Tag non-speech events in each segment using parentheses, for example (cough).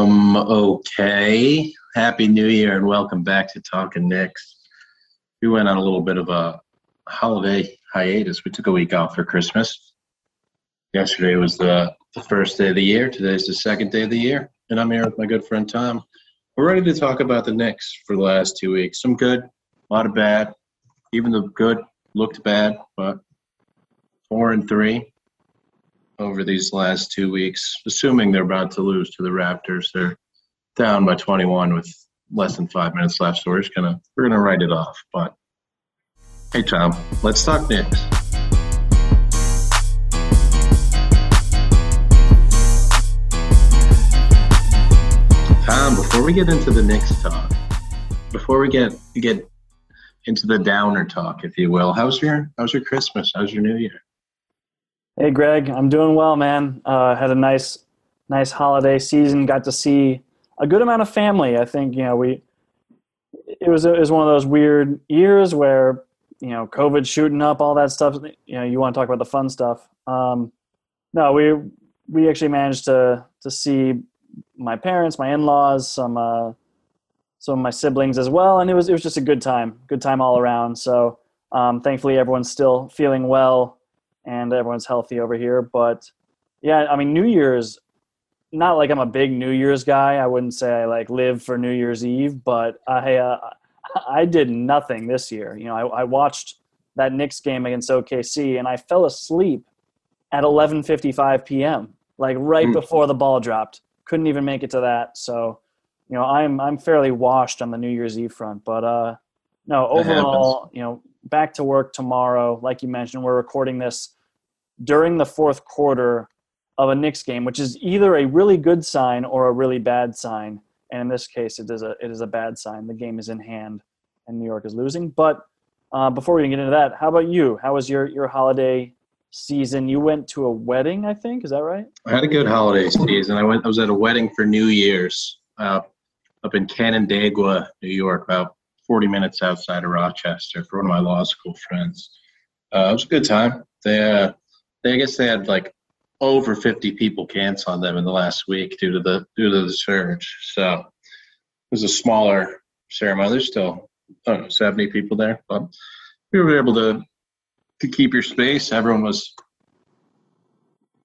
Um, okay. Happy New Year and welcome back to Talking Knicks. We went on a little bit of a holiday hiatus. We took a week off for Christmas. Yesterday was the, the first day of the year. Today's the second day of the year. And I'm here with my good friend Tom. We're ready to talk about the Knicks for the last two weeks. Some good, a lot of bad. Even the good looked bad, but four and three over these last two weeks, assuming they're about to lose to the Raptors. They're down by 21 with less than five minutes left, so we're just gonna we're gonna write it off. But hey, Tom, let's talk Knicks. Tom, before we get into the Knicks talk, before we get get into the downer talk, if you will, how's your how's your Christmas? How's your New Year? Hey, Greg, I'm doing well, man. Uh, had a nice, nice holiday season. Got to see a good amount of family. I think you know we. It was it was one of those weird years where you know COVID shooting up, all that stuff. You know, you want to talk about the fun stuff. Um, no, we we actually managed to to see my parents, my in-laws, some uh, some of my siblings as well, and it was it was just a good time, good time all around. So um, thankfully, everyone's still feeling well and everyone's healthy over here. But yeah, I mean, New Year's, not like I'm a big New Year's guy. I wouldn't say I like live for New Year's Eve, but I uh, (laughs) I did nothing this year. You know, I, I watched that Knicks game against OKC, and I fell asleep at 11:55 p.m. Like right mm. before the ball dropped. Couldn't even make it to that. So, you know, I'm I'm fairly washed on the New Year's Eve front. But uh, no, overall, you know, back to work tomorrow. Like you mentioned, we're recording this during the fourth quarter of a Knicks game, which is either a really good sign or a really bad sign. And in this case, it is a it is a bad sign. The game is in hand, and New York is losing. But uh, before we get into that, how about you? How was your your holiday season? You went to a wedding, I think. Is that right? I had a good holiday season. I went. I was at a wedding for New Year's uh, up in Canandaigua, New York, about 40 minutes outside of Rochester for one of my law school friends. Uh, it was a good time. They, uh, they, I guess they had like over 50 people cancel on them in the last week due to the due to the surge. So it was a smaller ceremony. There's still I don't know 70 people there, but we were able to to keep your space. Everyone was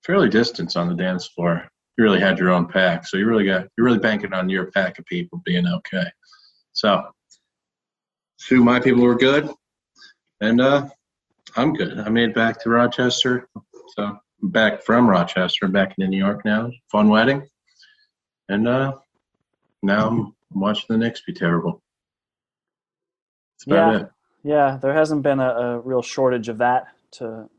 fairly distant on the dance floor. You really had your own pack, so you really got you're really banking on your pack of people being okay. So two my people were good, and uh, I'm good. I made it back to Rochester, so I'm back from Rochester, back in New York now. Fun wedding, and uh, now I'm watching the Knicks be terrible. That's yeah, it. yeah. There hasn't been a, a real shortage of that to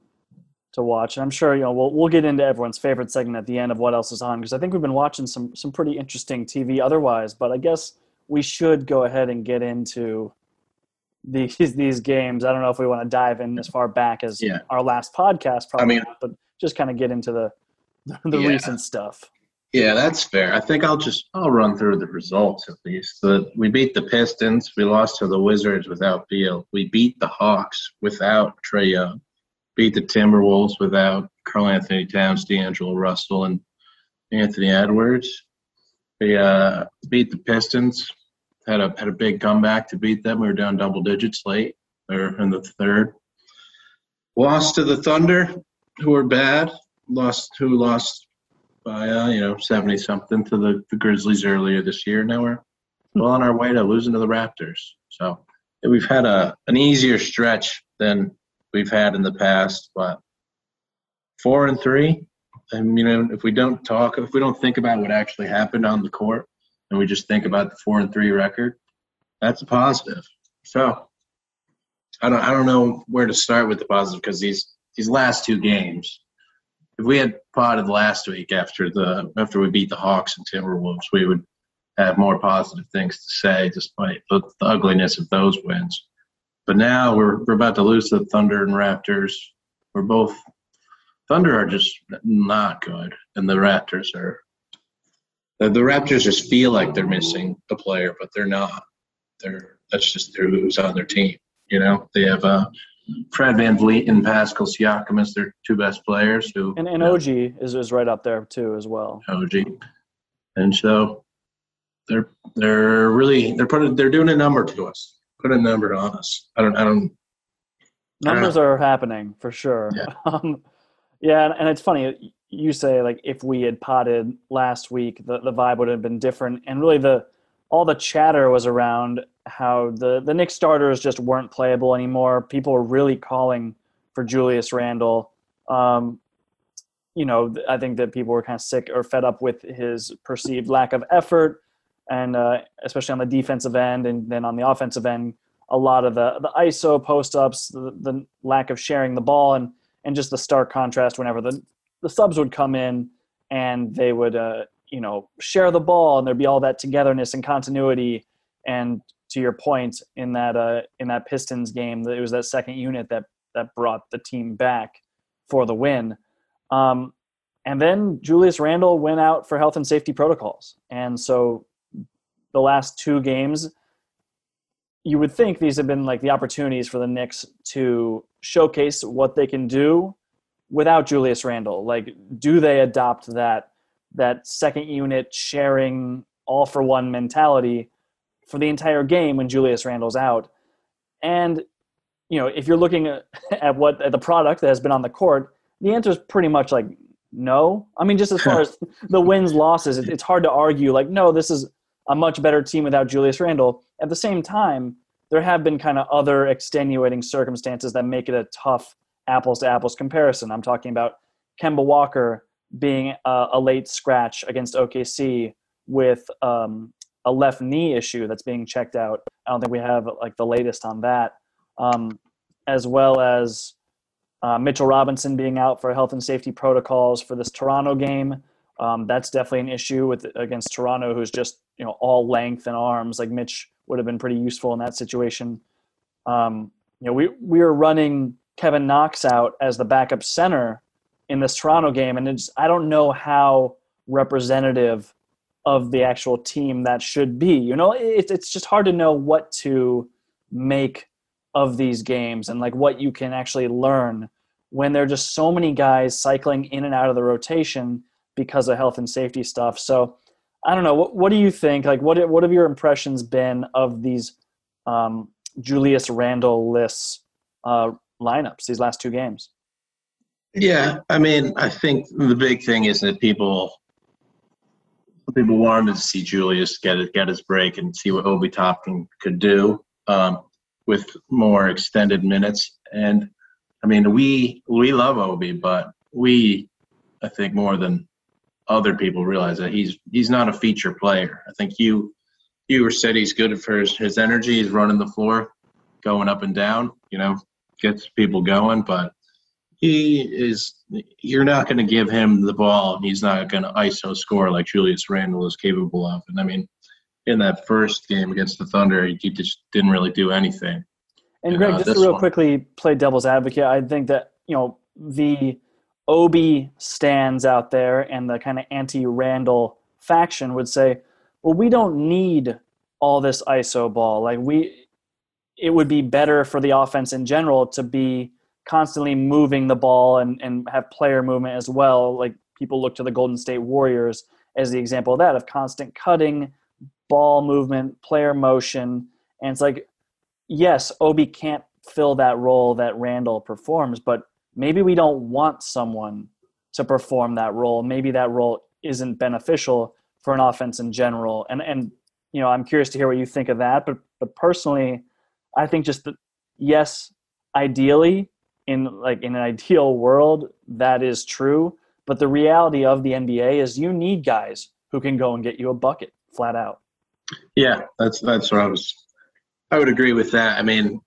to watch. And I'm sure you know we'll we'll get into everyone's favorite segment at the end of what else is on because I think we've been watching some some pretty interesting TV otherwise. But I guess we should go ahead and get into these (laughs) these games. I don't know if we want to dive in as far back as yeah. our last podcast, probably, I mean, not, but just kind of get into the (laughs) the yeah. recent stuff. Yeah, that's fair. I think I'll just I'll run through the results at least. The, we beat the Pistons. We lost to the Wizards without Beal. We beat the Hawks without Trae Young. Beat the Timberwolves without Karl-Anthony Towns, D'Angelo Russell, and Anthony Edwards. We uh, beat the Pistons had a had a big comeback to beat them. We were down double digits late or in the third. Lost to the Thunder, who were bad. Lost who lost by uh, you know seventy something to the, the Grizzlies earlier this year. Now we're well on our way to losing to the Raptors. So we've had a an easier stretch than we've had in the past, but four and three. You know, if we don't talk, if we don't think about what actually happened on the court, and we just think about the four and three record, that's a positive. So I don't I don't know where to start with the positive because these these last two games, if we had potted last week after the after we beat the Hawks and Timberwolves, we would have more positive things to say despite the, the ugliness of those wins. But now we're we're about to lose to the Thunder and Raptors. We're both Thunder are just not good, and the Raptors are the, the Raptors just feel like they're missing a player, but they're not. They're that's just who's on their team. You know, they have uh, Fred VanVleet and Pascal Siakam as their two best players. Who and, and OG is, is right up there too as well. OG, and so they're they're really they're putting they're doing a number to us. Put a number on us. I don't I don't. Numbers are happening for sure. Yeah. (laughs) Um, yeah, and it's funny you say like if we had potted last week, the, the vibe would have been different. And really, the all the chatter was around how the the Knicks starters just weren't playable anymore. People were really calling for Julius Randle. Um, you know, I think that people were kind of sick or fed up with his perceived lack of effort, and uh, especially on the defensive end, and then on the offensive end, a lot of the the ISO post ups, the, the lack of sharing the ball, and and just the stark contrast whenever the the subs would come in and they would uh, you know share the ball and there'd be all that togetherness and continuity. And to your point in that uh, in that Pistons game it was that second unit that that brought the team back for the win. Um, and then Julius Randle went out for health and safety protocols. And so the last two games you would think these have been like the opportunities for the Knicks to showcase what they can do without Julius Randle? Like, do they adopt that that second unit sharing all for one mentality for the entire game when Julius Randle's out? And you know, if you're looking at (laughs) what at the product that has been on the court, the answer is pretty much like no. I mean, just as far as (laughs) the wins losses, it's hard to argue like no, this is a much better team without Julius Randle. At the same time, there have been kind of other extenuating circumstances that make it a tough apples to apples comparison. I'm talking about Kemba Walker being a, a late scratch against OKC with um, a left knee issue that's being checked out. I don't think we have like the latest on that, um, as well as uh, Mitchell Robinson being out for health and safety protocols for this Toronto game. Um, that's definitely an issue with against Toronto, who's just you know all length and arms. Like Mitch would have been pretty useful in that situation. Um, you know, we we are running Kevin Knox out as the backup center in this Toronto game, and it's I don't know how representative of the actual team that should be. You know, it's it's just hard to know what to make of these games and like what you can actually learn when there are just so many guys cycling in and out of the rotation because of health and safety stuff. So I don't know. What, what do you think? Like, what what have your impressions been of these um, Julius Randle lists uh, lineups these last two games. Yeah, I mean, I think the big thing is that people people wanted to see Julius get it, get his break and see what Obi Toppin could do um, with more extended minutes. And I mean, we we love Obi, but we I think more than other people realize that he's he's not a feature player. I think you you were said he's good for his, his energy. He's running the floor, going up and down. You know, gets people going, but he is you're not going to give him the ball he's not going to iso score like julius randle is capable of and i mean in that first game against the thunder he just didn't really do anything and greg uh, just to real one. quickly play devil's advocate i think that you know the obi stands out there and the kind of anti-Randle faction would say well we don't need all this iso ball like we it would be better for the offense in general to be constantly moving the ball and, and have player movement as well. Like people look to the Golden State Warriors as the example of that of constant cutting, ball movement, player motion. And it's like, yes, Obi can't fill that role that Randle performs, but maybe we don't want someone to perform that role. Maybe that role isn't beneficial for an offense in general. And and you know, I'm curious to hear what you think of that. But but personally, I think just the, yes, ideally in like in an (laughs) ideal world that is true, but the reality of the NBA is you need guys who can go and get you a bucket flat out. Yeah, that's that's what I was. I would agree with that. I mean,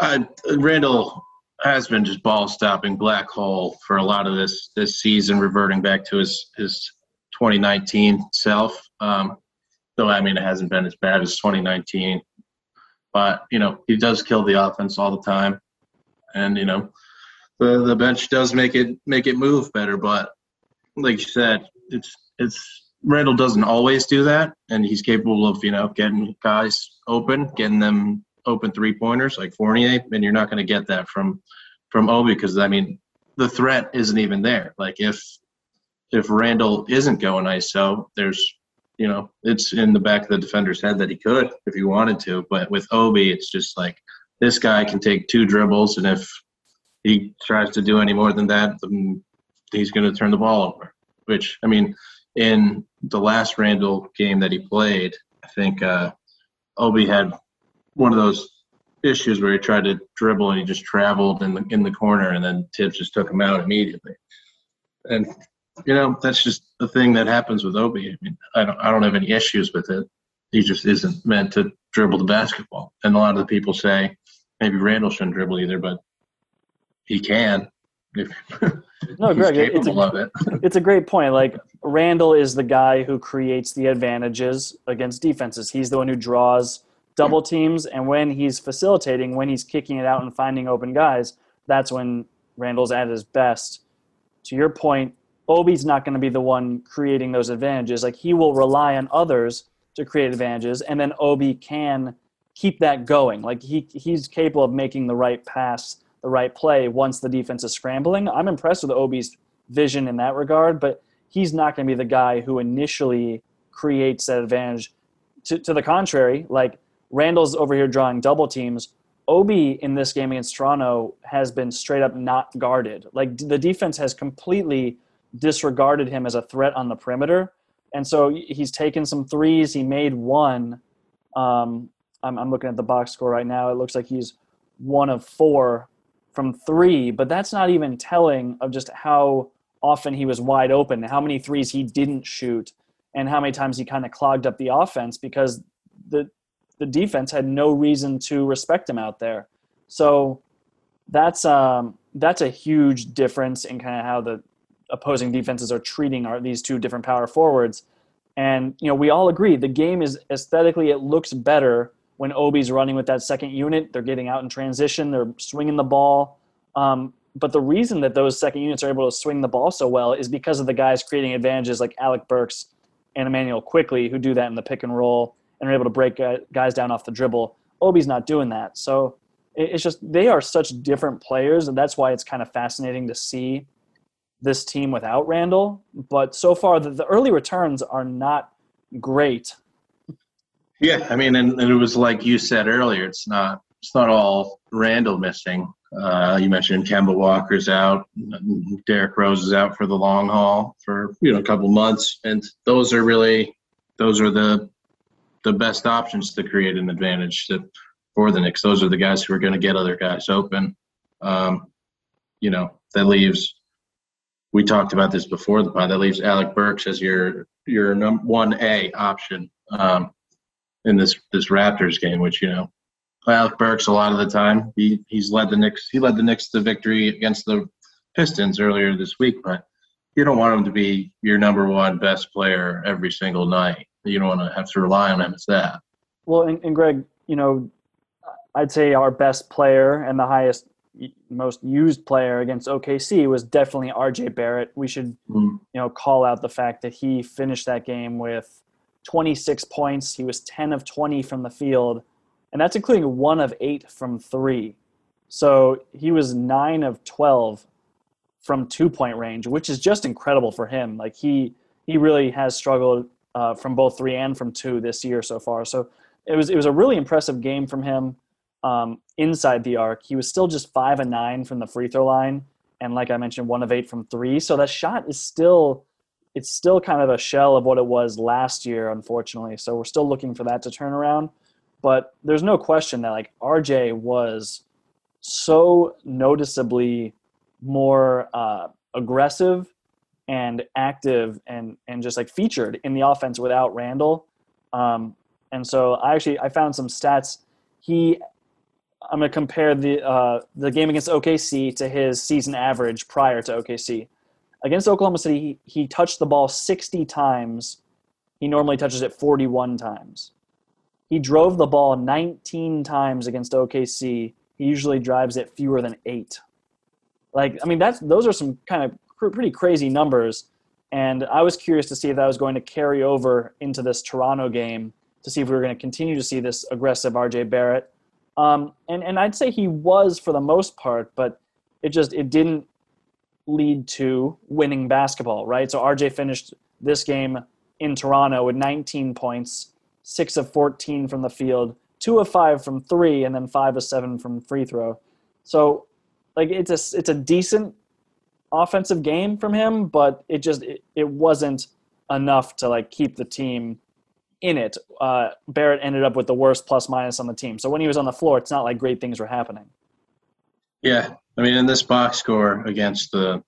I, Randle has been just ball stopping black hole for a lot of this this season, reverting back to his his 2019 self. Um, though I mean, it hasn't been as bad as 2019. But you know, he does kill the offense all the time, and you know, the the bench does make it make it move better. But like you said, it's it's Randle doesn't always do that, and he's capable of you know getting guys open, getting them open three pointers like Fournier, and you're not going to get that from from Obi because I mean the threat isn't even there. Like if if Randle isn't going ISO, there's you know, it's in the back of the defender's head that he could if he wanted to. But with Obi, it's just like this guy can take two dribbles, and if he tries to do any more than that, he's going to turn the ball over. Which I mean, in the last Randle game that he played, I think uh, Obi had one of those issues where he tried to dribble and he just traveled in the in the corner, and then Thibs just took him out immediately. And you know that's just the thing that happens with Obi. I mean, I don't I don't have any issues with it. He just isn't meant to dribble the basketball. And a lot of the people say maybe Randle shouldn't dribble either, but he can. If (laughs) no, Greg, it's a, it. (laughs) it's a great point. Like Randle is the guy who creates the advantages against defenses. He's the one who draws double teams, and when he's facilitating, when he's kicking it out and finding open guys, that's when Randle's at his best. To your point, Obi's not going to be the one creating those advantages. Like he will rely on others to create advantages, and then Obi can keep that going. Like he he's capable of making the right pass, the right play once the defense is scrambling. I'm impressed with Obi's vision in that regard, but he's not going to be the guy who initially creates that advantage. To, to the contrary, like Randle's over here drawing double teams. Obi in this game against Toronto has been straight up not guarded. Like the defense has completely disregarded him as a threat on the perimeter. And so he's taken some threes. He made one. Um, I'm, I'm looking at the box score right now. It looks like he's one of four from three, but that's not even telling of just how often he was wide open, how many threes he didn't shoot, and how many times he kind of clogged up the offense because the the defense had no reason to respect him out there. So that's um, that's a huge difference in kind of how the opposing defenses are treating our, these two different power forwards. And you know, we all agree the game is aesthetically it looks better when Obi's running with that second unit. They're getting out in transition. They're swinging the ball. Um, but the reason that those second units are able to swing the ball so well is because of the guys creating advantages like Alec Burks and Immanuel Quickley, who do that in the pick and roll and are able to break guys down off the dribble. Obi's not doing that. So it's just they are such different players, and that's why it's kind of fascinating to see this team without Randle, But so far, the, the early returns are not great. Yeah, I mean, and, and, it was like you said earlier. It's not it's not all Randle missing. Uh, you mentioned Kemba Walker's out, Derrick Rose is out for the long haul for you know a couple months, and those are really those are the the best options to create an advantage to, for the Knicks. Those are the guys who are going to get other guys open. Um, you know, that leaves we talked about this before the pod. That leaves Alec Burks as your your num- one A option um, in this this Raptors game, which you know Alec Burks a lot of the time he he's led the Knicks he led the Knicks to victory against the Pistons earlier this week, but you don't want him to be your number one best player every single night. You don't want to have to rely on him as that. Well, and, and Greg, you know, I'd say our best player and the highest most used player against OKC was definitely RJ Barrett. We should mm. you know call out the fact that he finished that game with 26 points. He was 10 of 20 from the field, and that's including one of 8 from 3. So he was 9 of 12 from two-point range, which is just incredible for him. Like he he really has struggled uh, from both 3 and from 2 this year so far. So it was it was a really impressive game from him um, inside the arc. He was still just five and nine from the free throw line, and like I mentioned, one of eight from three. So that shot is still it's still kind of a shell of what it was last year, unfortunately. So we're still looking for that to turn around. But there's no question that like RJ was so noticeably more uh, aggressive and active and and just like featured in the offense without Randle. Um, and so I actually I found some stats. He I'm going to compare the uh, the game against OKC to his season average prior to OKC. Against Oklahoma City, he, he touched the ball 60 times. He normally touches it 41 times. He drove the ball 19 times against OKC. He usually drives it fewer than eight. Like, I mean, that's those are some kind of pretty crazy numbers. And I was curious to see if that was going to carry over into this Toronto game to see if we were going to continue to see this aggressive RJ Barrett um, and and I'd say he was for the most part, but it just it didn't lead to winning basketball, right? So RJ finished this game in Toronto with 19 points, six of 14 from the field, two of five from three, and then five of seven from free throw. So, like it's a it's a decent offensive game from him, but it just it, it wasn't enough to like keep the team in it. Uh, Barrett ended up with the worst plus minus on the team. So when he was on the floor, it's not like great things were happening. Yeah, I mean, in this box score against the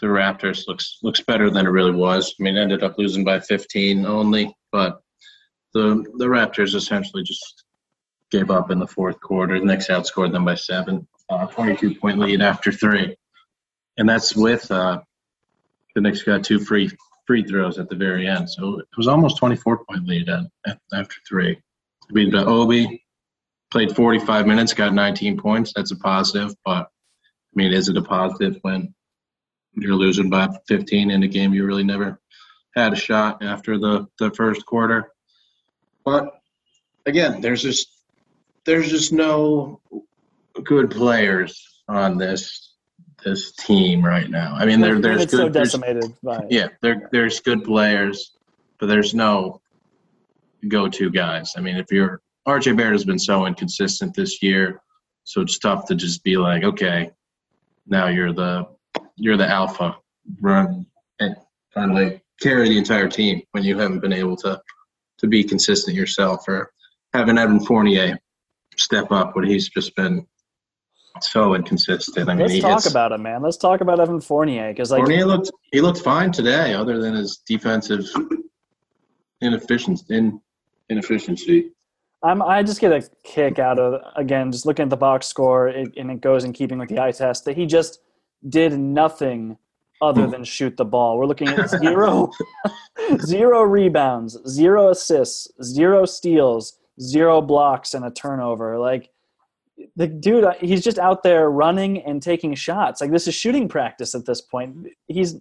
the Raptors looks looks better than it really was. I mean, ended up losing by 15 only, but the the Raptors essentially just gave up in the fourth quarter. The Knicks outscored them by seven, uh, 22 point lead after three, and that's with uh, the Knicks got two free free throws at the very end, so it was almost 24 point lead at, at, after three. Beat Obi, played 45 minutes, got 19 points. That's a positive, but I mean, is it a positive when you're losing by 15 in a game you really never had a shot after the, the first quarter. But again, there's just there's just no good players on this this team right now. I mean, there, there's it's good. so decimated. By, yeah, there there's good players, but there's no go-to guys. I mean, if you're RJ Barrett has been so inconsistent this year, so it's tough to just be like, okay, now you're the you're the alpha, run and kind of like carry the entire team when you haven't been able to to be consistent yourself or having Evan Fournier step up when he's just been so inconsistent. I mean, let's talk hits, about him, man. Let's talk about Evan Fournier because like Fournier looked he looked fine today, other than his defensive inefficiency. In, inefficiency. I'm, I just get a kick out of again just looking at the box score, it, and it goes in keeping with the eye test that he just did nothing other hmm. than shoot the ball. We're looking at zero, (laughs) zero rebounds, zero assists, zero steals, zero blocks, and a turnover. Like the dude, he's just out there running and taking shots. Like this is shooting practice at this point. He's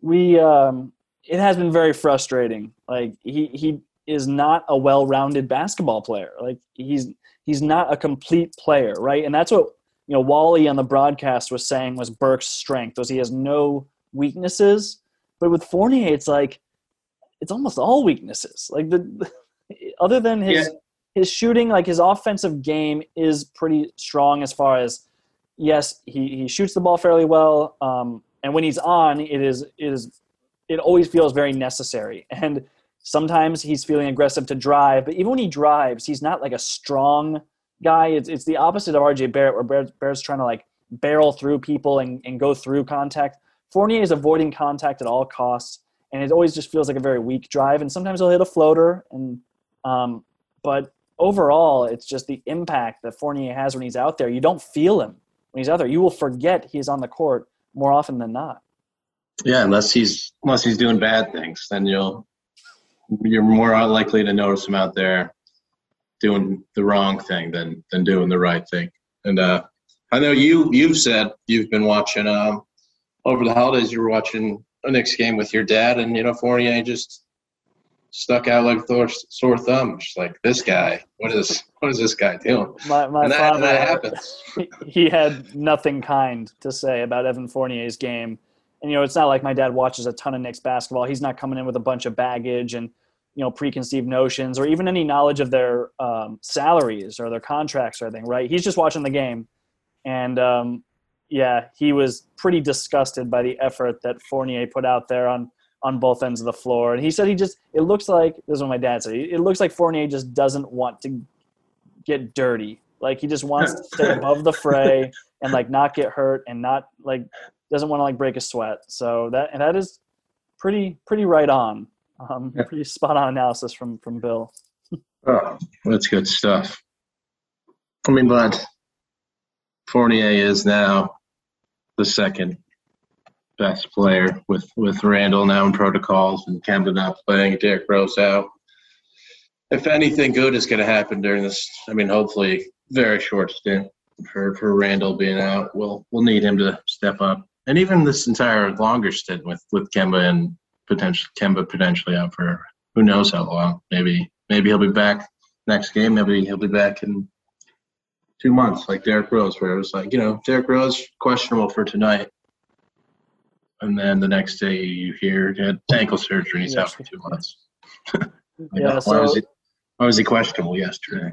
we. Um, it has been very frustrating. Like he he is not a well-rounded basketball player. Like he's he's not a complete player, right? And that's what you know Wally on the broadcast was saying was Burke's strength was he has no weaknesses. But with Fournier, it's like it's almost all weaknesses. Like the, the (laughs) other than his yeah. His shooting, like his offensive game is pretty strong as far as yes, he, he shoots the ball fairly well. Um, and when he's on, it is it is it always feels very necessary. (laughs) And sometimes he's feeling aggressive to drive, but even when he drives, he's not like a strong guy. It's, it's the opposite of RJ Barrett, where Barrett, Barrett's trying to like barrel through people and, and go through contact. Fournier is avoiding contact at all costs, and it always just feels like a very weak drive. And sometimes he'll hit a floater, and um, but overall, it's just the impact that Fournier has when he's out there. You don't feel him when he's out there. You will forget he's on the court more often than not. Yeah, unless he's unless he's doing bad things, then you'll you're more likely to notice him out there doing the wrong thing than than doing the right thing. And uh, I know you you've said you've been watching um, over the holidays. You were watching a Knicks game with your dad, and you know Fournier just stuck out like a sore thumb. Just like this guy, what is what is this guy doing? My, my and, that, father, that happens. (laughs) he had nothing kind to say about Evan Fournier's game. And you know, it's not like my dad watches a ton of Knicks basketball. He's not coming in with a bunch of baggage and you know preconceived notions or even any knowledge of their um, salaries or their contracts or anything right he's just watching the game and um, yeah he was pretty disgusted by the effort that fournier put out there on on both ends of the floor and he said he just it looks like this is what my dad said it looks like fournier just doesn't want to get dirty like he just wants to stay above the fray and like not get hurt and not like doesn't want to like break a sweat so that and that is pretty pretty right on um, yeah. Pretty spot on analysis from from Bill. oh, that's good stuff. I mean, but Fournier is now the second best player with with Randle now in protocols and Kemba not playing, Derrick Rose out. If anything good is going to happen during this, I mean, hopefully, very short stint for for Randle being out, we'll we'll need him to step up. And even this entire longer stint with with Kemba and potentially Kemba potentially out for who knows how long. Maybe maybe he'll be back next game. Maybe he'll be back in two months, like Derrick Rose, where it was like you know Derrick Rose questionable for tonight. And then the next day you hear he had ankle surgery. He's out for two months. (laughs) yeah, so, why was he why was he questionable yesterday?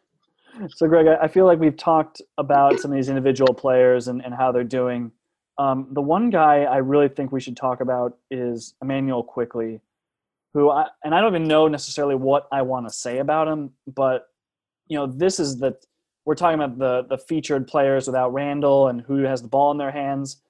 (laughs) so, Greg, I feel like we've talked about some of these individual players and, and how they're doing. Um, the one guy I really think we should talk about is Immanuel Quickley, who I, and I don't even know necessarily what I want to say about him, but you know, this is the we're talking about the the featured players without Randle and who has the ball in their hands.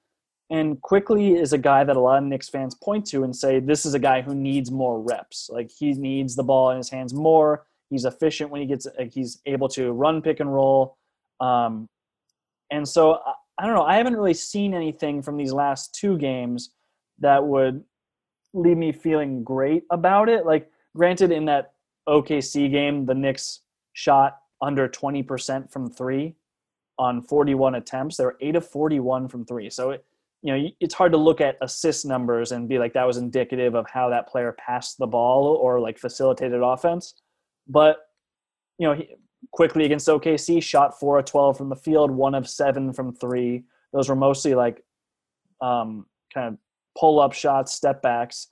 And Quickley is a guy that a lot of Knicks fans point to and say this is a guy who needs more reps. Like he needs the ball in his hands more. He's efficient when he gets. Like he's able to run pick and roll. Um, and so I don't know. I haven't really seen anything from these last two games that would leave me feeling great about it. Like, granted, in that OKC game, the Knicks shot under 20% from three on 41 attempts. They were eight of 41 from three. So, it, you know, it's hard to look at assist numbers and be like that was indicative of how that player passed the ball or like facilitated offense. But, you know, he, Quickley against OKC shot four of 12 from the field, one of seven from three. Those were mostly like um, kind of pull up shots, step backs.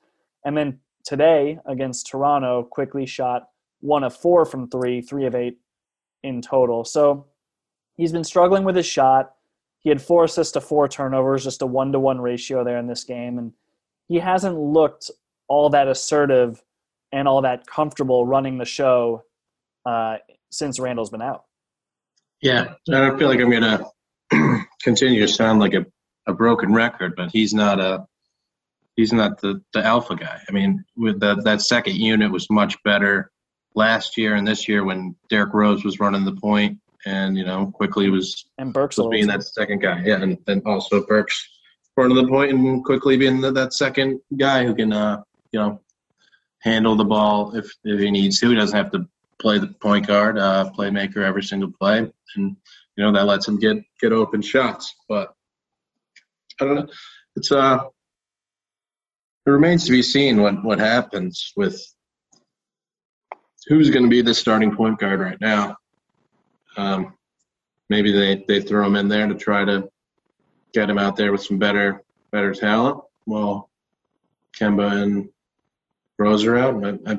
And then today against Toronto, Quickley shot one of four from three, three of eight in total. So he's been struggling with his shot. He had four assists to four turnovers, just a one to one ratio there in this game. And he hasn't looked all that assertive and all that comfortable running the show uh, since Randle's been out. Yeah, I don't feel like I'm going to (clears throat) continue to sound like a, a broken record, but he's not a he's not the, the alpha guy. I mean, with the, that second unit was much better last year and this year when Derrick Rose was running the point and you know Quickley was and Burks was being that second guy. Yeah, and then also Burks front of the point and Quickley being the, that second guy who can uh you know handle the ball if if he needs to. He doesn't have to play the point guard, uh, playmaker every single play, and you know that lets him get get open shots. But I don't know. It's uh, it remains to be seen what what happens with who's going to be the starting point guard right now. Um, maybe they, they throw him in there to try to get him out there with some better better talent. Well, Kemba and Rose are out. I, I,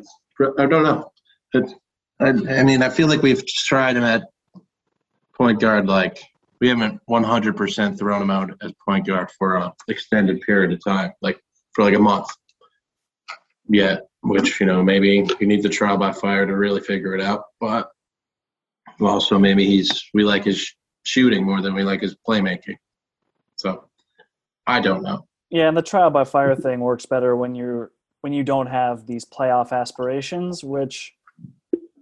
I don't know. It, I, I mean, I feel like we've tried him at point guard. Like we haven't 100% thrown him out as point guard for an extended period of time, like for like a month. Yet which you know maybe you need the trial by fire to really figure it out. But also maybe he's we like his shooting more than we like his playmaking. So I don't know. Yeah, and the trial by fire thing works better when you're when you don't have these playoff aspirations, which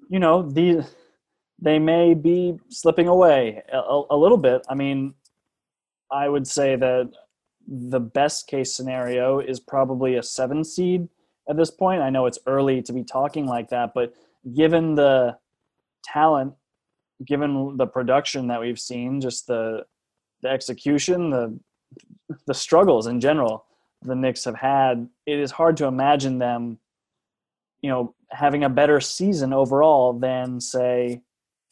you know these they may be slipping away a, a little bit. I mean, I would say that the best case scenario is probably a seven seed at this point. I know it's early to be talking like that, but given the talent, given the production that we've seen, just the the execution, the the struggles in general the Knicks have had, it is hard to imagine them, you know, having a better season overall than say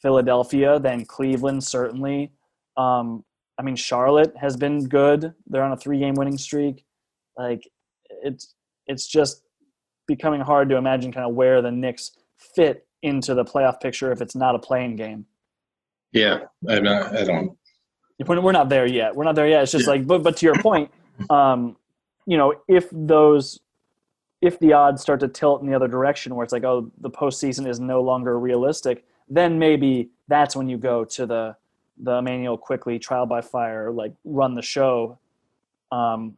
Philadelphia, than Cleveland certainly. Um, I mean, Charlotte has been good. They're on a three-game winning streak. Like it's it's just becoming hard to imagine kind of where the Knicks fit into the playoff picture if it's not a play-in game. Yeah, I'm not, I don't. We're not there yet. We're not there yet. It's just yeah. like, but but to your point, um, you know, if those, if the odds start to tilt in the other direction, where it's like, oh, the postseason is no longer realistic, then maybe that's when you go to the the Immanuel Quickley trial by fire, like run the show. Um,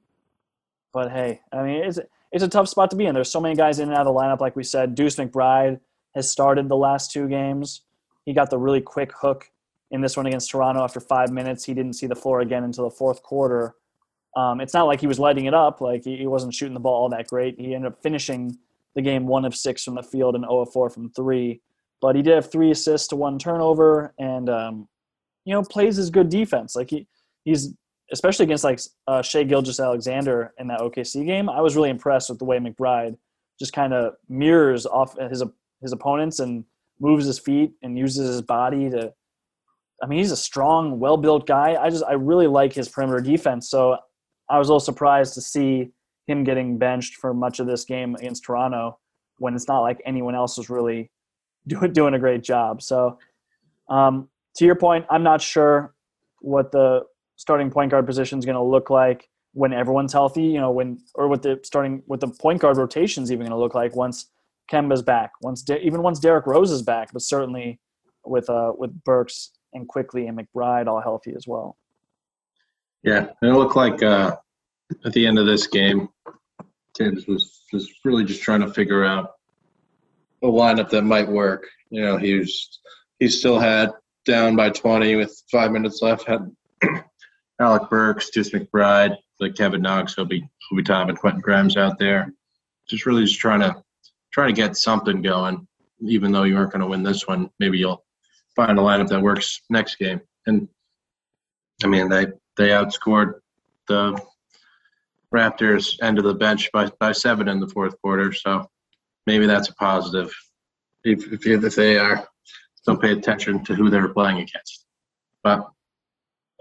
but hey, I mean, it's it's a tough spot to be in. There's so many guys in and out of the lineup, like we said. Deuce McBride has started the last two games. He got the really quick hook in this one against Toronto after five minutes. He didn't see the floor again until the fourth quarter. Um, it's not like he was lighting it up. Like he, he, wasn't shooting the ball all that great. He ended up finishing the game one of six from the field and 0 of 4 from three. But he did have three assists to one turnover, and um, you know plays his good defense. Like he he's especially against like uh, Shai Gilgeous-Alexander in that OKC game, I was really impressed with the way McBride just kind of mirrors off his his opponents and moves his feet and uses his body to. I mean, he's a strong, well-built guy. I just I really like his perimeter defense. So I was a little surprised to see him getting benched for much of this game against Toronto when it's not like anyone else was really (laughs) doing doing a great job. So, um, to your point, I'm not sure what the starting point guard position is going to look like when everyone's healthy. You know, when or what the starting what the point guard rotation is even going to look like once Kemba's back, once De- even once Derrick Rose is back, but certainly with uh with Burks and Quickley and McBride all healthy as well. Yeah, it looked like uh, at the end of this game, Thibs was was really just trying to figure out a lineup that might work. You know, he was he still had down by 20 with five minutes left. Had (clears throat) Alec Burks, Deuce McBride, like Kevin Knox, Obi Obi Tom, and Quentin Grimes out there. Just really just trying to trying to get something going. Even though you aren't going to win this one, maybe you'll find a lineup that works next game. And I mean, they they outscored the Raptors end of the bench by, by seven in the fourth quarter. So maybe that's a positive if, if, if they are don't pay attention to who they're playing against. But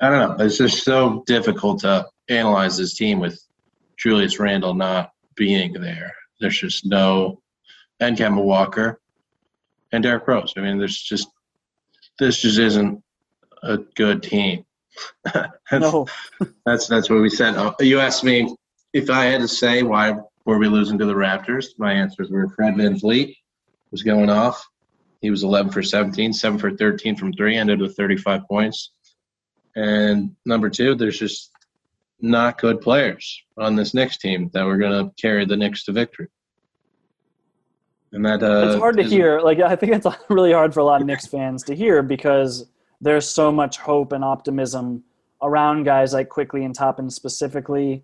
I don't know. It's just so difficult to analyze this team with Julius Randle not being there. There's just no and Kemba Walker and Derrick Rose. I mean, there's just this just isn't a good team. that's, (laughs) No. that's that's what we said. Uh, You asked me if I had to say why were we losing to the Raptors. My answers were Fred VanVleet was going off. He was 11 for 17, 7 for 13 from three, ended with 35 points. And number two, there's just not good players on this Knicks team that were going to carry the Knicks to victory. And that uh, it's hard to hear. Like I think it's (laughs) really hard for a lot of Knicks fans to hear because there's so much hope and optimism around guys like Quickley and Toppin specifically.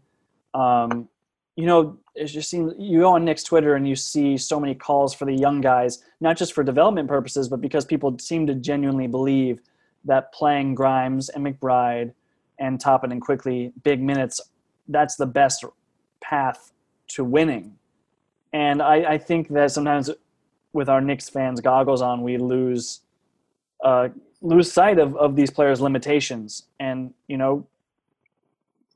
Um, you know, it just seems you go on Knicks Twitter and you see so many calls for the young guys, not just for development purposes, but because people seem to genuinely believe that playing Grimes and McBride and Toppin and Quickley big minutes, that's the best path to winning. And I, I think that sometimes with our Knicks fans goggles on, we lose uh, lose sight of, of these players' limitations. And you know,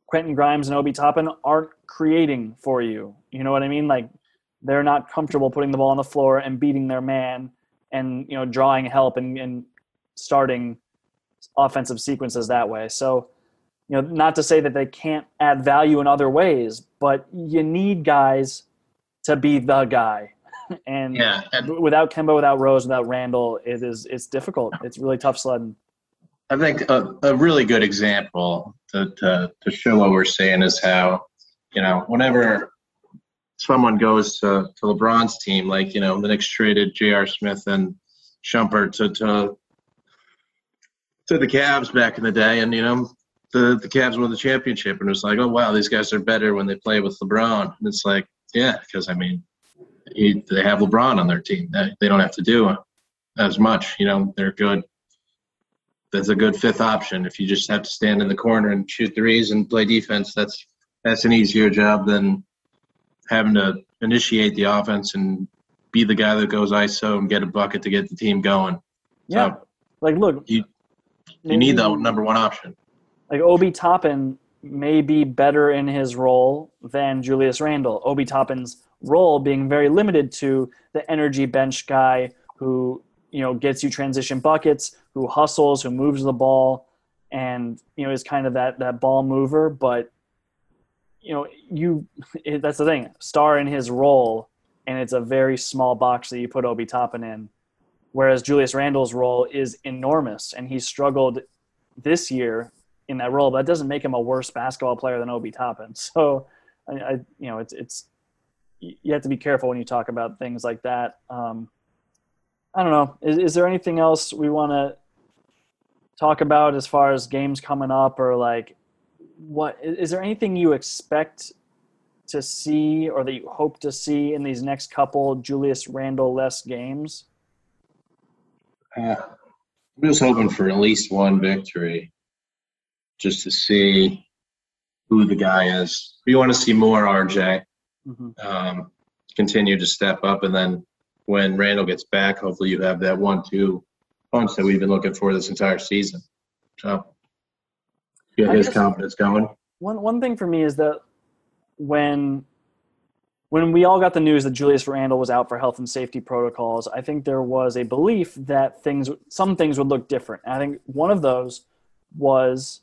Quentin Grimes and Obi Toppin aren't creating for you. You know what I mean? Like they're not comfortable putting the ball on the floor and beating their man and you know drawing help and, and starting offensive sequences that way. So you know, not to say that they can't add value in other ways, but you need guys to be the guy. (laughs) and Yeah, and without Kemba, without Rose, without Randle, it is it's difficult. It's really tough sledding. I think a, a really good example to, to, to show what we're saying is how, you know, whenever someone goes to, to LeBron's team, like, you know, the Knicks traded J.R. Smith and Shumpert to, to, to the Cavs back in the day, and, you know, the, the Cavs won the championship, and it was like, oh, wow, these guys are better when they play with LeBron. And it's like, yeah, because, I mean, they have LeBron on their team. They, they don't have to do as much. You know, they're good that's a good fifth option. If you just have to stand in the corner and shoot threes and play defense, that's that's an easier job than having to initiate the offense and be the guy that goes ISO and get a bucket to get the team going. Yeah, So like look, you you need the number one option. like Obi Toppin may be better in his role than Julius Randle. Obi Toppin's role being very limited to the energy bench guy who you know gets you transition buckets, who hustles, who moves the ball, and you know is kind of that that ball mover. But you know you it, (laughs) that's the thing, star in his role, and it's a very small box that you put Obi Toppin in. Whereas Julius Randle's role is enormous, and he struggled this year in that role, but that doesn't make him a worse basketball player than Obi Toppin. (laughs) So, I, I you know, it's it's you have to be careful when you talk about things like that. Um, I don't know. Is, is there anything else we want to talk about as far as games coming up, or like what is, is there anything you expect to see or that you hope to see in these next couple Julius Randle less games? Uh, I'm just hoping for at least one victory, just to see who the guy is. We want to see more RJ. Mm-hmm. um, continue to step up. And then when Randle gets back, hopefully you have that one-two punch that we've been looking for this entire season. So get his confidence going. one one thing for me is that when when we all got the news that Julius Randle was out for health and safety protocols, I think there was a belief that things some things would look different. And I think one of those was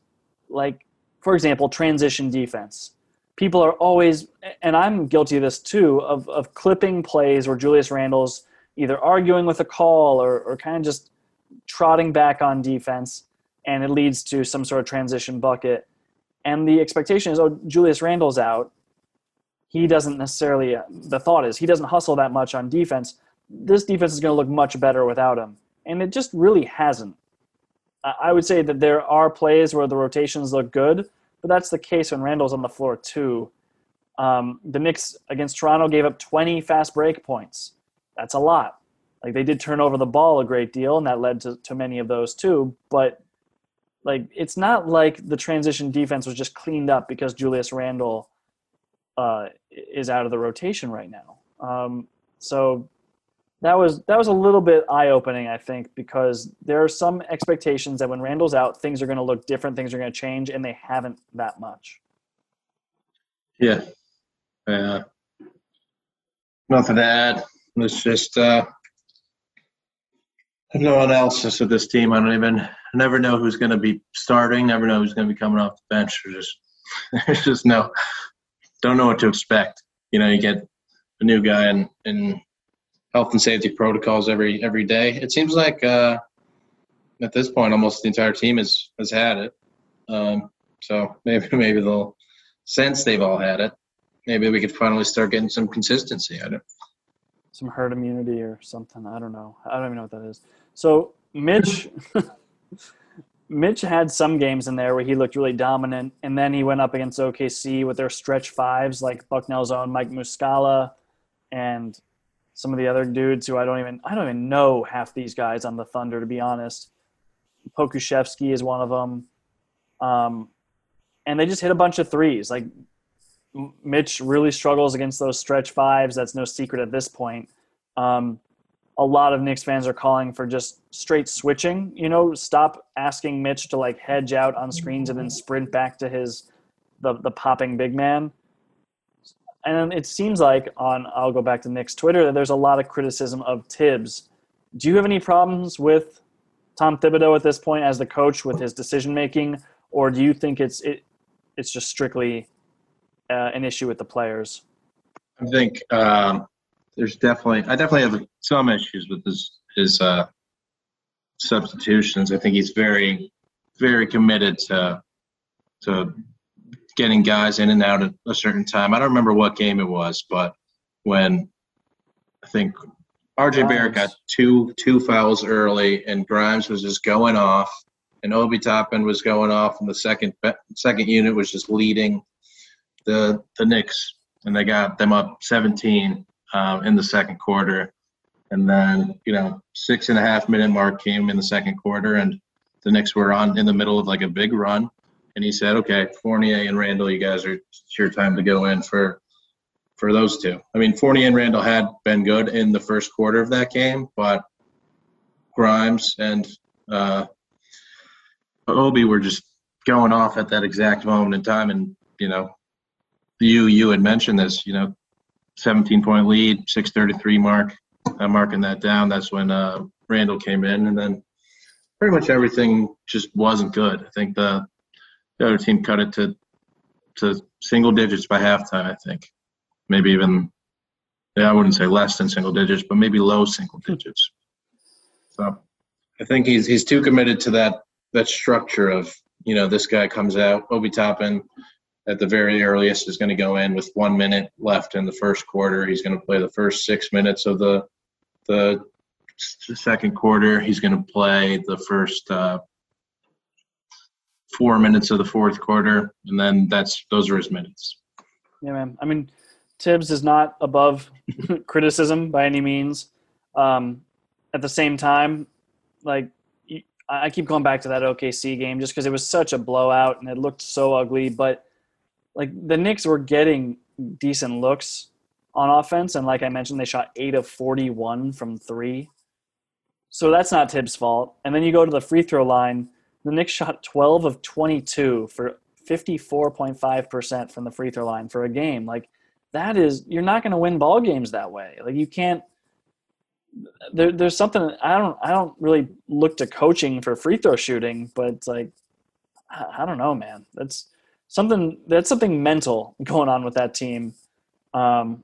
like for example, transition defense. People are always and I'm guilty of this too of of clipping plays where Julius Randle's either arguing with a call or, or kind of just trotting back on defense and it leads to some sort of transition bucket. And the expectation is, oh, Julius Randle's out. He doesn't necessarily, uh, the thought is, he doesn't hustle that much on defense. This defense is going to look much better without him. And it just really hasn't. I would say that there are plays where the rotations look good, but that's the case when Randle's on the floor too. Um, the Knicks against Toronto gave up 20 fast break points. That's a lot. Like they did turn over the ball a great deal, and that led to, to many of those too. But like it's not like the transition defense was just cleaned up because Julius Randall uh, is out of the rotation right now. Um, so that was that was a little bit eye opening, I think, because there are some expectations that when Randle's out, things are going to look different, things are going to change, and they haven't that much. Yeah, yeah. Nothing to add. It's just uh, no else with this team. I don't even I never know who's going to be starting. Never know who's going to be coming off the bench. There's just (laughs) there's just no don't know what to expect. You know, you get a new guy and in health and safety protocols every every day. It seems like uh, at this point, almost the entire team has has had it. Um, so maybe (laughs) maybe they'll since they've all had it. Maybe we could finally start getting some consistency. I don't. Some herd immunity or something. I don't know. I don't even know what that is. So Mitch. (laughs) Mitch had some games in there where he looked really dominant, and then he went up against OKC with their stretch fives like Bucknell's own Mike Muscala and some of the other dudes who I don't even I don't even know half these guys on the Thunder to be honest. Pokusevski is one of them, um, and they just hit a bunch of threes. Like Mitch really struggles against those stretch fives. That's no secret at this point. Um, a lot of Knicks fans are calling for just straight switching. You know, stop asking Mitch to like hedge out on screens and then sprint back to his the the popping big man. And it seems like on I'll go back to Knicks Twitter that there's a lot of criticism of Thibs. Do you have any problems with Tom Thibodeau at this point as the coach with his decision making, or do you think it's it it's just strictly uh, an issue with the players? I think um, there's definitely I definitely have some issues with his his uh, substitutions. I think he's very very committed to to getting guys in and out at a certain time. I don't remember what game it was, but when I think RJ Barrett got two two fouls early and Grimes was just going off and Obi Toppin was going off and the second second unit was just leading the the Knicks and they got them up 17 um, in the second quarter. And then, you know, six and a half minute mark came in the second quarter, and the Knicks were on in the middle of like a big run. And he said, "Okay, Fournier and Randle, you guys are it's your time to go in for for those two." I mean, Fournier and Randle had been good in the first quarter of that game, but Grimes and uh, Obi were just going off at that exact moment in time. And you know, you you had mentioned this. You know, 17 point lead, 633 mark. I'm marking that down. That's when uh, Randle came in, and then pretty much everything just wasn't good. I think the the other team cut it to to single digits by halftime. I think maybe even yeah, I wouldn't say less than single digits, but maybe low single digits. So I think he's he's too committed to that that structure of you know this guy comes out Obi Toppin at the very earliest is going to go in with one minute left in the first quarter. He's going to play the first six minutes of the the second quarter. He's going to play the first uh, four minutes of the fourth quarter, and then that's those are his minutes. Yeah, man. I mean, Thibs is not above (laughs) criticism by any means. Um, at the same time, like I keep going back to that OKC game just because it was such a blowout and it looked so ugly, but like the Knicks were getting decent looks on offense, and like I mentioned, they shot eight of forty-one from three. So that's not Thibs' fault. And then you go to the free throw line. The Knicks shot twelve of twenty-two for 54.5% from the free throw line for a game. Like that is you're not going to win ball games that way. Like you can't there, there's something I don't I don't really look to coaching for free throw shooting, but it's like I, I don't know, man. That's something that's something mental going on with that team. Um,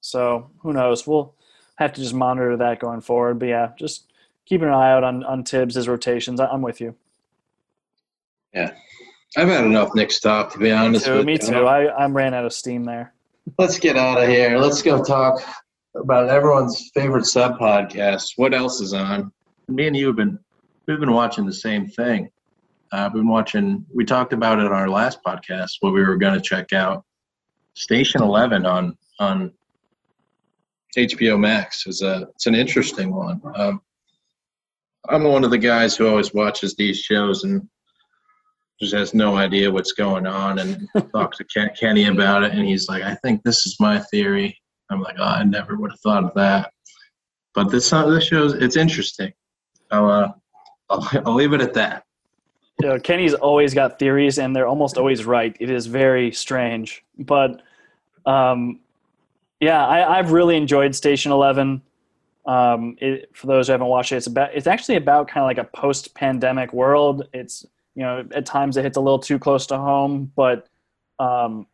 so who knows? We'll have to just monitor that going forward. But yeah, just keeping an eye out on on Thibs his rotations. I, am with you. Yeah, I've had enough Knicks Stop to be honest. Me too. Me too. I I ran out of steam there. Let's get out of here. Let's go talk about everyone's favorite sub podcast. What else is on? Me and you have been we've been watching the same thing. Uh, I've been watching. We talked about it on our last podcast. What we were going to check out. Station Eleven on on HBO Max is a it's an interesting one. Um, I'm one of the guys who always watches these shows and just has no idea what's going on and (laughs) talks to Ken, Kenny about it, and he's like, "I think this is my theory." I'm like, "Oh, I never would have thought of that." But this uh, this shows it's interesting. I'll, uh, I'll (laughs) I'll leave it at that. You know, Kenny's always got theories, and they're almost always right. It is very strange, but um, yeah, I, have really enjoyed Station Eleven. Um, it, for those who haven't watched it, it's about it's actually about kind of like a post-pandemic world. It's you know at times it hits a little too close to home, but um,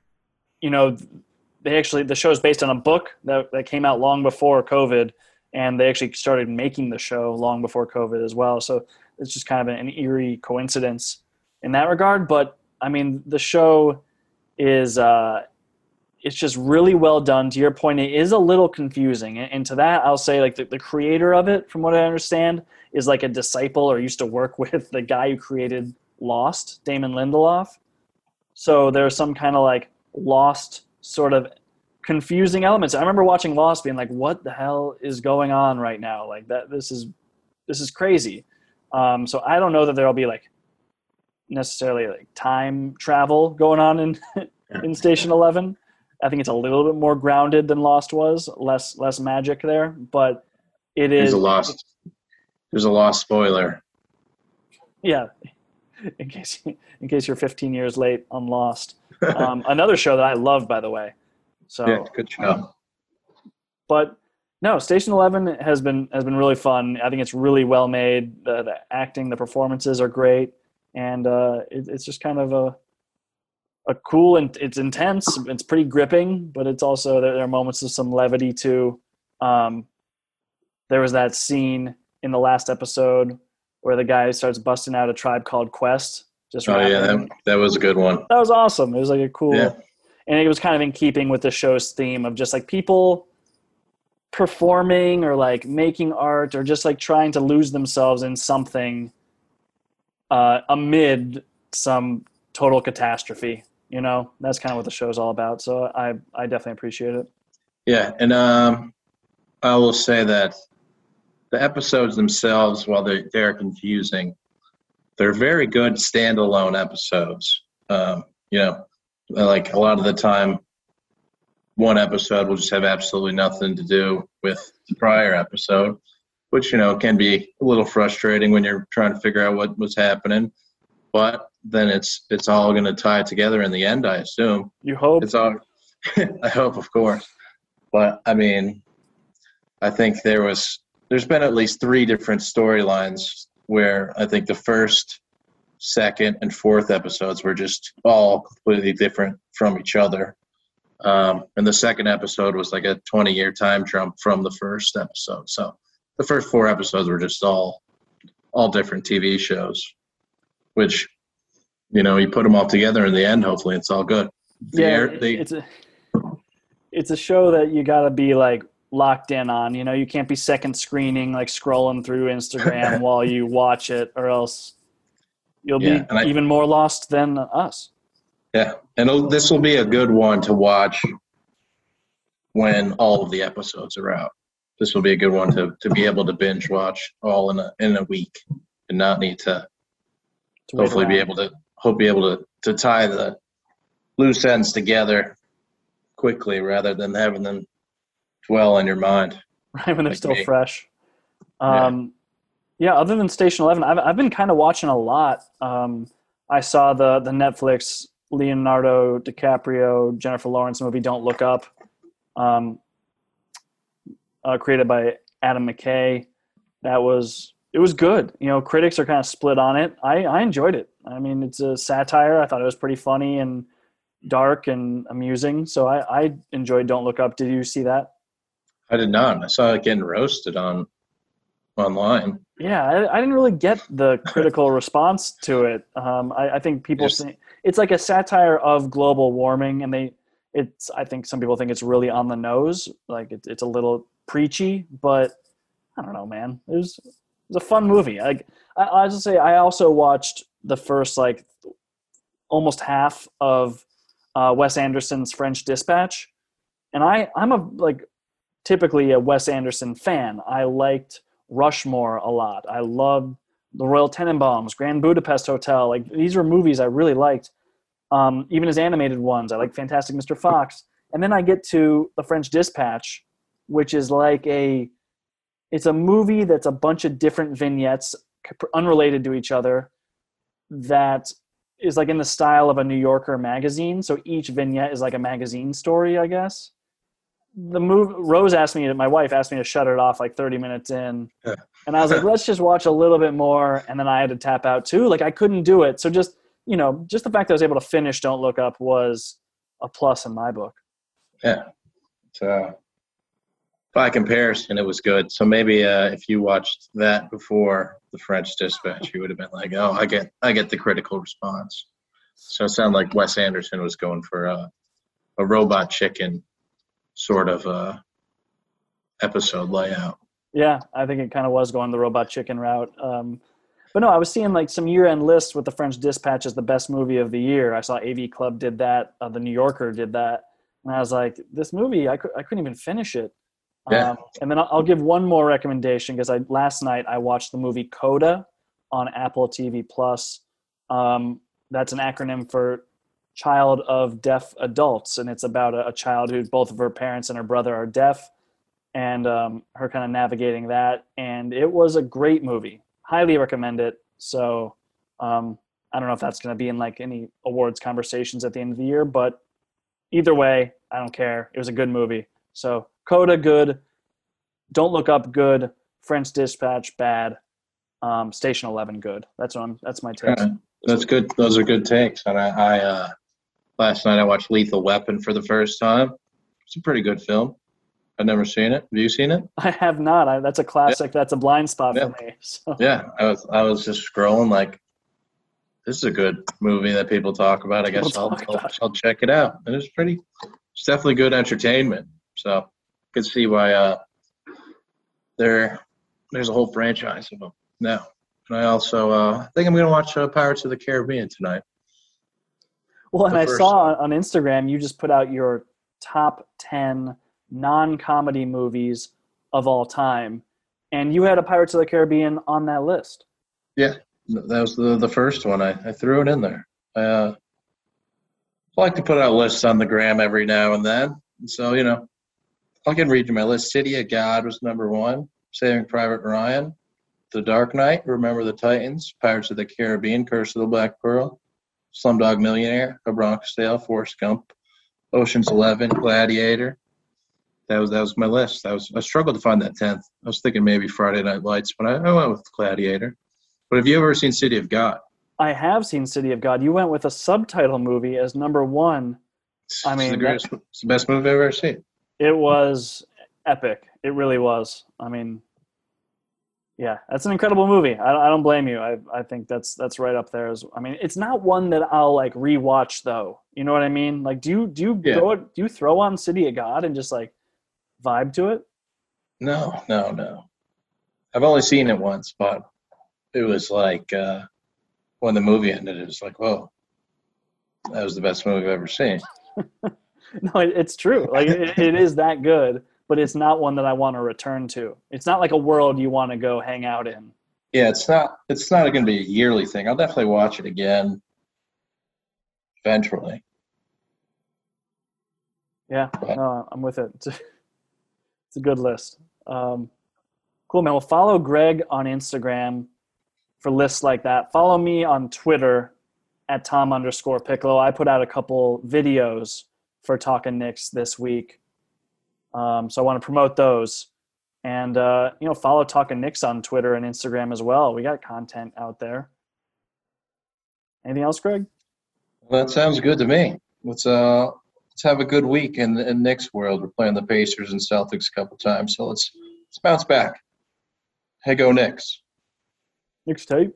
you know they actually the show is based on a book that, that came out long before COVID, and they actually started making the show long before COVID as well. So it's just kind of an, an eerie coincidence in that regard. But I mean, the show is uh, it's just really well done. To your point, it is a little confusing. And, to that, I'll say like the, the creator of it, from what I understand, is like a disciple or used to work (laughs) with the guy who created Lost, Damon Lindelof. So there's some kind of like Lost sort of confusing elements. I remember watching Lost being like, what the hell is going on right now? Like that, this is, this is crazy. Um, so I don't know that there'll be like necessarily like time travel going on in, (laughs) in station 11 I think it's a little bit more grounded than Lost was, less less magic there, but it is. There's a lost. There's a lost spoiler. Yeah, (laughs) in case in case you're 15 years late on Lost. Um, (laughs) another show that I love, by the way. So yeah, good show. But no, Station Eleven has been has been really fun. I think it's really well made. The, the acting, the performances are great, and uh, it, it's just kind of a a cool and it's intense. It's pretty gripping, but it's also there, are moments of some levity too. Um, there was that scene in the last episode where the guy starts busting out a tribe called Quest. Just oh yeah, that, that was a good one. That was awesome. It was like a cool, yeah. and it was kind of in keeping with the show's theme of just like people performing or like making art or just like trying to lose themselves in something uh, amid some total catastrophe you know that's kind of what the show's all about so i i definitely appreciate it. Yeah and um i will say that the episodes themselves while they're, they're confusing they're very good standalone episodes. Um you know like a lot of the time one episode will just have absolutely nothing to do with the prior episode which you know can be a little frustrating when you're trying to figure out what was happening but then it's it's all going to tie together in the end. I assume. You hope. It's all. (laughs) I hope, of course. But I mean, I think there was there's been at least three different storylines where I think the first, second, and fourth episodes were just all completely different from each other. Um, and the second episode was like a 20 year time jump from the first episode. So the first four episodes were just all all different TV shows, which you know, you put them all together in the end. Hopefully, it's all good. The yeah, air, they, it's a it's a show that you got to be like locked in on. You know, you can't be second screening like scrolling through Instagram (laughs) while you watch it, or else you'll yeah, be I, even more lost than us. Yeah, and this will be a good one to watch when all of the episodes are out. This will be a good one to, to be able to binge watch all in a in a week and not need to, to hopefully be able to hope be able to, to tie the loose ends together quickly rather than having them dwell in your mind. (laughs) Right when they're like still me. fresh. Um, yeah. yeah. Other than Station Eleven, I've I've been kind of watching a lot. Um, I saw the the Netflix Leonardo DiCaprio Jennifer Lawrence movie Don't Look Up, um, uh, created by Adam McKay. That was it was good. You know, critics are kind of split on it. I I enjoyed it. I mean, it's a satire. I thought it was pretty funny and dark and amusing. So I I enjoyed Don't Look Up. Did you see that? I did not. I saw it getting roasted on online. Yeah, I, I didn't really get the (laughs) critical response to it. Um, I, I think people think it's like a satire of global warming, and they it's. I think some people think it's really on the nose, like it's it's a little preachy, but I don't know, man. It was it was a fun movie. Like I, I just say, I also watched the first like almost half of uh, Wes Anderson's French Dispatch, and I I'm a like typically a Wes Anderson fan. I liked Rushmore a lot. I loved The Royal Tenenbaums, Grand Budapest Hotel. Like these were movies I really liked. Um, even his animated ones, I like Fantastic Mr. Fox. And then I get to The French Dispatch, which is like a it's a movie that's a bunch of different vignettes unrelated to each other that is like in the style of a New Yorker magazine. So each vignette is like a magazine story, I guess. The move Rose asked me, my wife asked me to shut it off like 30 minutes in. Yeah. And I was like, let's just watch a little bit more. And then I had to tap out too. Like I couldn't do it. So just, you know, just the fact that I was able to finish Don't Look Up was a plus in my book. Yeah. So by comparison, it was good. So maybe uh, if you watched that before the French Dispatch, you would have been like, "Oh, I get, I get the critical response." So it sounded like Wes Anderson was going for a, a robot chicken sort of uh, episode layout. Yeah, I think it kind of was going the robot chicken route. Um, but no, I was seeing like some year-end lists with the French Dispatch as the best movie of the year. I saw AV Club did that, uh, the New Yorker did that, and I was like, this movie, I, cou- I couldn't even finish it. Yeah. Um, and then I'll, give one more recommendation because I last night I watched the movie Coda on Apple TV Plus. Um, that's an acronym for Child of Deaf Adults, and it's about a, a child who both of her parents and her brother are deaf and um, her kind of navigating that. And it was a great movie. Highly recommend it. So um, I don't know if that's going to be in like any awards conversations at the end of the year, but either way, I don't care. It was a good movie. So Coda, good. Don't look up, good. French Dispatch, bad. Um, Station Eleven, good. That's on. That's my take. Yeah. That's good. Those are good takes. And I, I uh, last night I watched Lethal Weapon for the first time. It's a pretty good film. I've never seen it. Have you seen it? I have not. I, that's a classic. That's a blind spot Yeah. for me. (laughs) So Yeah, I was I was just scrolling like this is a good movie that people talk about. I guess I'll, I'll. I'll check it out. And it's pretty it's definitely good entertainment. So could see why uh there there's a whole franchise of them now. And I also uh think I'm gonna watch uh, Pirates of the Caribbean tonight. Well, and I saw on Instagram you just put out your top 10 non comedy movies of all time. And you had a Pirates of the Caribbean on that list. Yeah, that was the the first one. I, I threw it in there. I uh, like to put out lists on the gram every now and then. So, you know, I can read you my list. City of God was number one. Saving Private Ryan. The Dark Knight. Remember the Titans. Pirates of the Caribbean. Curse of the Black Pearl. Slumdog Millionaire. A Bronx Tale. Forrest Gump. Ocean's Eleven. Gladiator. That was that was my list. I was I struggled to find that tenth. I was thinking maybe Friday Night Lights, but I, I went with Gladiator. But have you ever seen City of God? I have seen City of God. You went with a subtitle movie as number one. It's, I it's mean, the that- it's the best movie I've ever seen. It was epic. It really was. I mean, yeah, that's an incredible movie. I, I don't blame you. I, I think that's that's right up there. As I mean, it's not one that I'll like rewatch though. You know what I mean? Like, do you do you Yeah. go do you throw on City of God and just like vibe to it? No, no, no. I've only seen it once, but it was like uh, when the movie ended, it was like, whoa, that was the best movie I've ever seen. (laughs) (laughs) No, it, it's true. Like it, it is that good, but it's not one that I want to return to. It's not like a world you want to go hang out in. Yeah, it's not. It's not going to be a yearly thing. I'll definitely watch it again eventually. Yeah, no, I'm with it. It's (laughs) a, it's a good list. Um, cool, man. Well, follow Greg on Instagram for lists like that. Follow me on Twitter at Tom underscore Piccolo. I put out a couple videos for Talking Knicks this week, um, so I want to promote those. And uh, you know, follow Talking Knicks on Twitter and Instagram as well. We got content out there. Anything else, Greg? Well, that sounds good to me. Let's uh let's have a good week in in Knicks world. We're playing the Pacers and Celtics a couple times, so let's let's bounce back. Hey, go Knicks. Mixtape.